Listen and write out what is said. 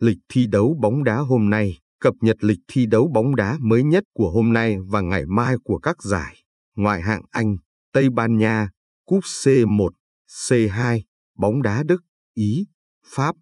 Lịch thi đấu bóng đá hôm nay, cập nhật lịch thi đấu bóng đá mới nhất của hôm nay và ngày mai của các giải, ngoại hạng Anh, Tây Ban Nha, Cúp C1, C2, bóng đá Đức, Ý, Pháp,